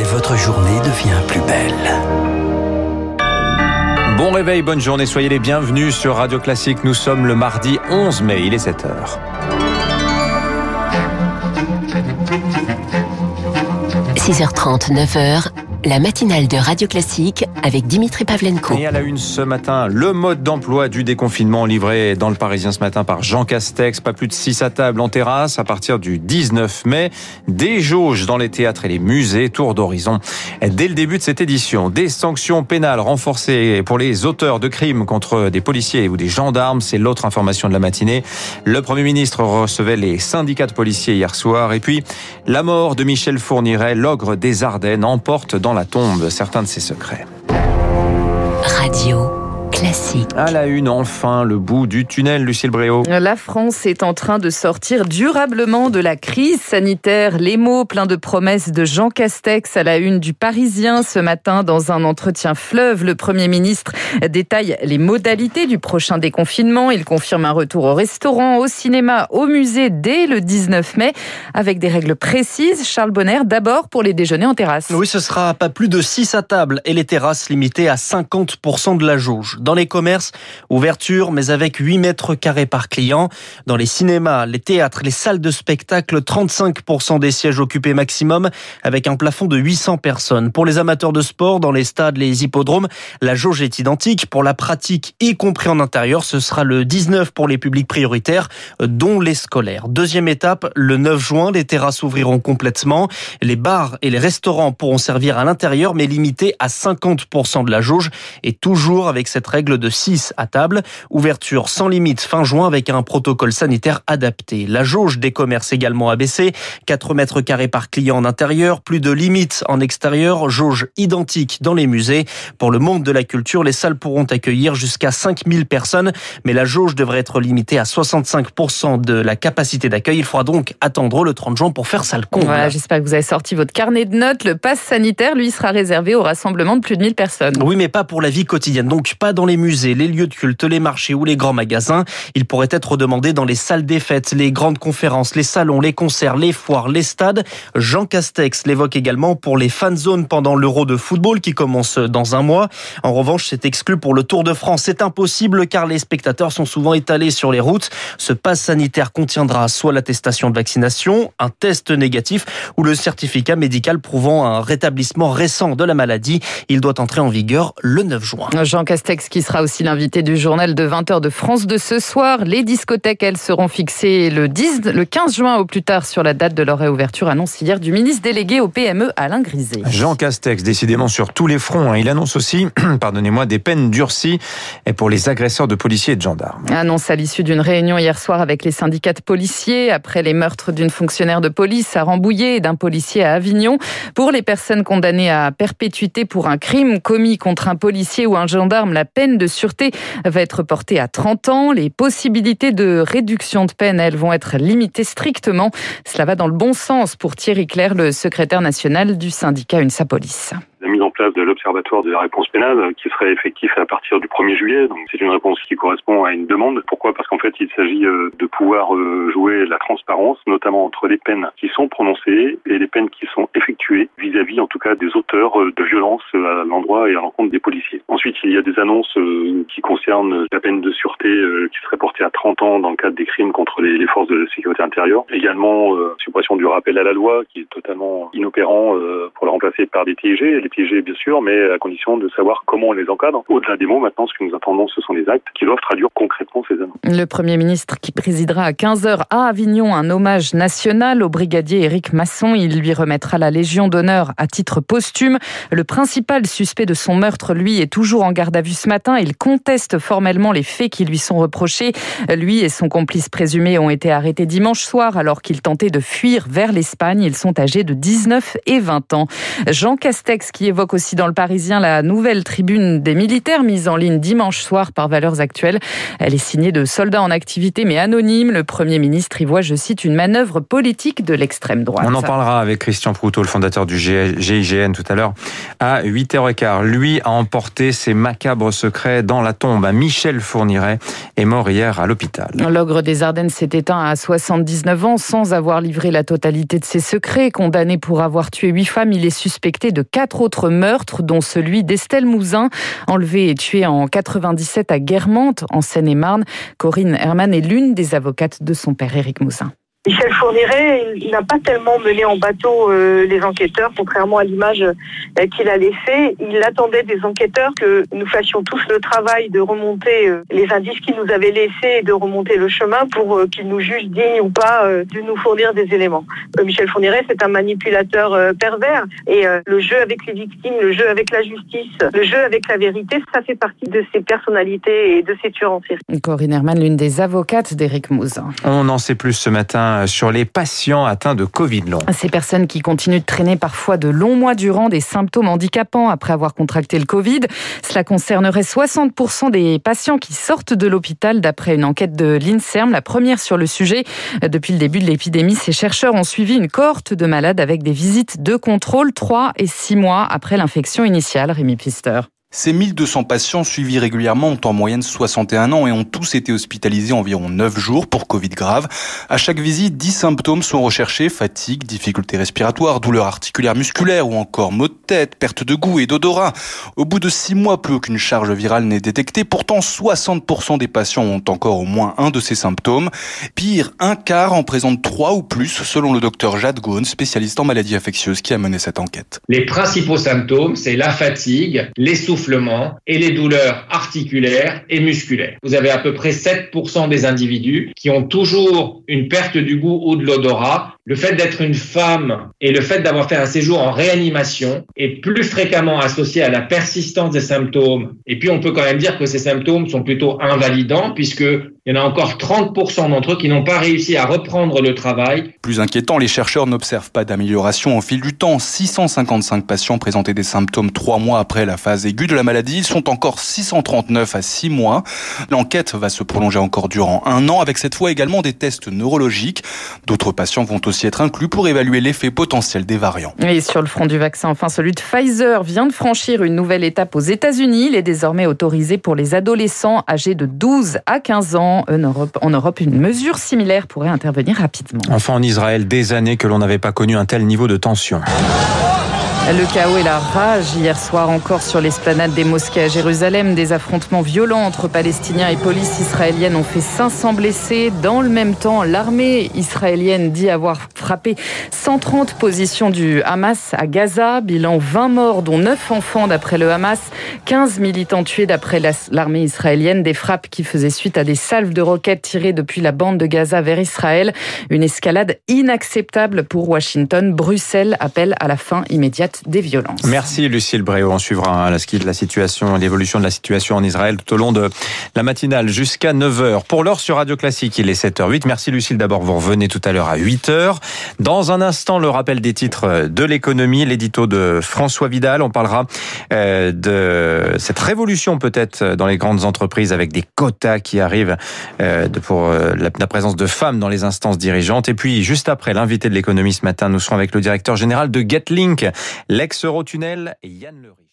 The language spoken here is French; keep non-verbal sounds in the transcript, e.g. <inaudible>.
et votre journée devient plus belle. Bon réveil, bonne journée, soyez les bienvenus sur Radio Classique. Nous sommes le mardi 11 mai, il est 7 heures. 6h30, 9h, la matinale de Radio Classique avec Dimitri Pavlenko. Et à la une ce matin, le mode d'emploi du déconfinement livré dans le Parisien ce matin par Jean Castex. Pas plus de 6 à table en terrasse à partir du 19 mai. Des jauges dans les théâtres et les musées. Tour d'horizon dès le début de cette édition. Des sanctions pénales renforcées pour les auteurs de crimes contre des policiers ou des gendarmes. C'est l'autre information de la matinée. Le Premier ministre recevait les syndicats de policiers hier soir. Et puis, la mort de Michel Fourniret, l'ogre des Ardennes, emporte dans la tombe certains de ses secrets. Radio. Classique. À la une, enfin, le bout du tunnel, Lucille Bréau. La France est en train de sortir durablement de la crise sanitaire. Les mots pleins de promesses de Jean Castex à la une du Parisien ce matin dans un entretien fleuve. Le Premier ministre détaille les modalités du prochain déconfinement. Il confirme un retour au restaurant, au cinéma, au musée dès le 19 mai avec des règles précises. Charles Bonner, d'abord pour les déjeuners en terrasse. Oui, ce sera pas plus de 6 à table et les terrasses limitées à 50% de la jauge. Dans les commerces, ouverture, mais avec 8 mètres carrés par client. Dans les cinémas, les théâtres, les salles de spectacle, 35% des sièges occupés maximum, avec un plafond de 800 personnes. Pour les amateurs de sport, dans les stades, les hippodromes, la jauge est identique. Pour la pratique, y compris en intérieur, ce sera le 19 pour les publics prioritaires, dont les scolaires. Deuxième étape, le 9 juin, les terrasses ouvriront complètement. Les bars et les restaurants pourront servir à l'intérieur, mais limités à 50% de la jauge, et toujours avec cette règle de 6 à table. Ouverture sans limite fin juin avec un protocole sanitaire adapté. La jauge des commerces également abaissée. 4 mètres carrés par client en intérieur, plus de limites en extérieur, jauge identique dans les musées. Pour le monde de la culture, les salles pourront accueillir jusqu'à 5000 personnes, mais la jauge devrait être limitée à 65% de la capacité d'accueil. Il faudra donc attendre le 30 juin pour faire salle comble. Voilà, j'espère que vous avez sorti votre carnet de notes. Le pass sanitaire, lui, sera réservé au rassemblement de plus de 1000 personnes. Oui, mais pas pour la vie quotidienne. Donc pas dans les musées, les lieux de culte, les marchés ou les grands magasins. Il pourrait être demandé dans les salles des fêtes, les grandes conférences, les salons, les concerts, les foires, les stades. Jean Castex l'évoque également pour les fan zones pendant l'Euro de football qui commence dans un mois. En revanche, c'est exclu pour le Tour de France. C'est impossible car les spectateurs sont souvent étalés sur les routes. Ce pass sanitaire contiendra soit l'attestation de vaccination, un test négatif ou le certificat médical prouvant un rétablissement récent de la maladie. Il doit entrer en vigueur le 9 juin. Jean Castex sera aussi l'invité du journal de 20h de France de ce soir. Les discothèques, elles, seront fixées le, 10, le 15 juin au plus tard sur la date de leur réouverture, annonce hier du ministre délégué au PME Alain Griset. Jean Castex, décidément sur tous les fronts. Hein. Il annonce aussi, <clears throat> pardonnez-moi, des peines durcies pour les agresseurs de policiers et de gendarmes. Annonce à l'issue d'une réunion hier soir avec les syndicats de policiers après les meurtres d'une fonctionnaire de police à Rambouillet et d'un policier à Avignon. Pour les personnes condamnées à perpétuité pour un crime commis contre un policier ou un gendarme, la peine de sûreté va être portée à 30 ans. Les possibilités de réduction de peine, elles, vont être limitées strictement. Cela va dans le bon sens pour Thierry Claire, le secrétaire national du syndicat UNSA Police la mise en place de l'Observatoire de la réponse pénale qui serait effectif à partir du 1er juillet. Donc c'est une réponse qui correspond à une demande. Pourquoi? Parce qu'en fait, il s'agit de pouvoir jouer la transparence, notamment entre les peines qui sont prononcées et les peines qui sont effectuées vis-à-vis, en tout cas, des auteurs de violences à l'endroit et à l'encontre des policiers. Ensuite, il y a des annonces qui concernent la peine de sûreté qui serait portée à 30 ans dans le cadre des crimes contre les, forces de sécurité intérieure. Également, suppression du rappel à la loi qui est totalement inopérant pour la remplacer par des TIG bien sûr, mais à condition de savoir comment on les encadre. Au-delà des mots, maintenant, ce que nous attendons, ce sont les actes qui doivent traduire concrètement ces annonces. Le Premier ministre qui présidera à 15h à Avignon un hommage national au brigadier Éric Masson. Il lui remettra la Légion d'honneur à titre posthume. Le principal suspect de son meurtre, lui, est toujours en garde à vue ce matin. Il conteste formellement les faits qui lui sont reprochés. Lui et son complice présumé ont été arrêtés dimanche soir alors qu'ils tentaient de fuir vers l'Espagne. Ils sont âgés de 19 et 20 ans. Jean Castex qui évoque aussi dans le Parisien la nouvelle tribune des militaires mise en ligne dimanche soir par Valeurs Actuelles. Elle est signée de soldats en activité mais anonymes. Le Premier ministre y voit, je cite, une manœuvre politique de l'extrême droite. On en parlera avec Christian Proutot, le fondateur du GIGN tout à l'heure à 8h15. Lui a emporté ses macabres secrets dans la tombe. Michel Fourniret est mort hier à l'hôpital. L'ogre des Ardennes s'est éteint à 79 ans sans avoir livré la totalité de ses secrets. Condamné pour avoir tué huit femmes, il est suspecté de quatre autres meurtres, dont celui d'Estelle Mouzin, enlevée et tuée en 97 à Guermantes, en Seine-et-Marne. Corinne Herman est l'une des avocates de son père, Éric Mouzin. Michel Fourniret, il n'a pas tellement mené en bateau euh, les enquêteurs, contrairement à l'image euh, qu'il a laissée. Il attendait des enquêteurs que nous fassions tous le travail de remonter euh, les indices qu'ils nous avaient laissés et de remonter le chemin pour qu'ils nous jugent dignes ou pas de nous fournir des éléments. Michel Fourniret, c'est un manipulateur pervers et le jeu avec les victimes, le jeu avec la justice, le jeu avec la vérité, ça fait partie de ses personnalités et de ses tueurs en série. Corinne Herman, l'une des avocates d'Éric Mouzin. On en sait plus ce matin sur les patients atteints de Covid long. Ces personnes qui continuent de traîner parfois de longs mois durant des symptômes handicapants après avoir contracté le Covid. Cela concernerait 60% des patients qui sortent de l'hôpital d'après une enquête de l'INSERM, la première sur le sujet. Depuis le début de l'épidémie, ces chercheurs ont suivi une cohorte de malades avec des visites de contrôle 3 et 6 mois après l'infection initiale. Rémi Pister. Ces 1200 patients suivis régulièrement ont en moyenne 61 ans et ont tous été hospitalisés environ 9 jours pour Covid grave. À chaque visite, 10 symptômes sont recherchés, fatigue, difficultés respiratoires, douleurs articulaires musculaires ou encore maux de tête, perte de goût et d'odorat. Au bout de 6 mois, plus aucune charge virale n'est détectée. Pourtant, 60% des patients ont encore au moins un de ces symptômes. Pire, un quart en présente 3 ou plus, selon le docteur Jade Gaune, spécialiste en maladies infectieuses qui a mené cette enquête. Les principaux symptômes, c'est la fatigue, et les douleurs articulaires et musculaires. Vous avez à peu près 7% des individus qui ont toujours une perte du goût ou de l'odorat. Le fait d'être une femme et le fait d'avoir fait un séjour en réanimation est plus fréquemment associé à la persistance des symptômes. Et puis on peut quand même dire que ces symptômes sont plutôt invalidants puisque il y en a encore 30% d'entre eux qui n'ont pas réussi à reprendre le travail. Plus inquiétant, les chercheurs n'observent pas d'amélioration au fil du temps. 655 patients présentaient des symptômes trois mois après la phase aiguë de la maladie. Ils sont encore 639 à 6 mois. L'enquête va se prolonger encore durant un an avec cette fois également des tests neurologiques. D'autres patients vont aussi être inclus pour évaluer l'effet potentiel des variants. Et sur le front du vaccin, enfin celui de Pfizer vient de franchir une nouvelle étape aux États-Unis. Il est désormais autorisé pour les adolescents âgés de 12 à 15 ans. En Europe, en Europe, une mesure similaire pourrait intervenir rapidement. Enfin, en Israël, des années que l'on n'avait pas connu un tel niveau de tension. Le chaos et la rage hier soir encore sur l'esplanade des mosquées à Jérusalem. Des affrontements violents entre Palestiniens et police israélienne ont fait 500 blessés. Dans le même temps, l'armée israélienne dit avoir frappé 130 positions du Hamas à Gaza. Bilan 20 morts, dont 9 enfants d'après le Hamas. 15 militants tués d'après l'armée israélienne. Des frappes qui faisaient suite à des salves de roquettes tirées depuis la bande de Gaza vers Israël. Une escalade inacceptable pour Washington. Bruxelles appelle à la fin immédiate des violences. Merci Lucille Bréau. On suivra hein, la situation, l'évolution de la situation en Israël tout au long de la matinale jusqu'à 9h. Pour l'heure sur Radio Classique, il est 7h08. Merci Lucille. D'abord, vous revenez tout à l'heure à 8h. Dans un instant, le rappel des titres de l'économie, l'édito de François Vidal. On parlera euh, de cette révolution peut-être dans les grandes entreprises avec des quotas qui arrivent euh, pour euh, la présence de femmes dans les instances dirigeantes. Et puis, juste après l'invité de l'économie ce matin, nous serons avec le directeur général de GetLink, l'ex-Eurotunnel Yann Lery.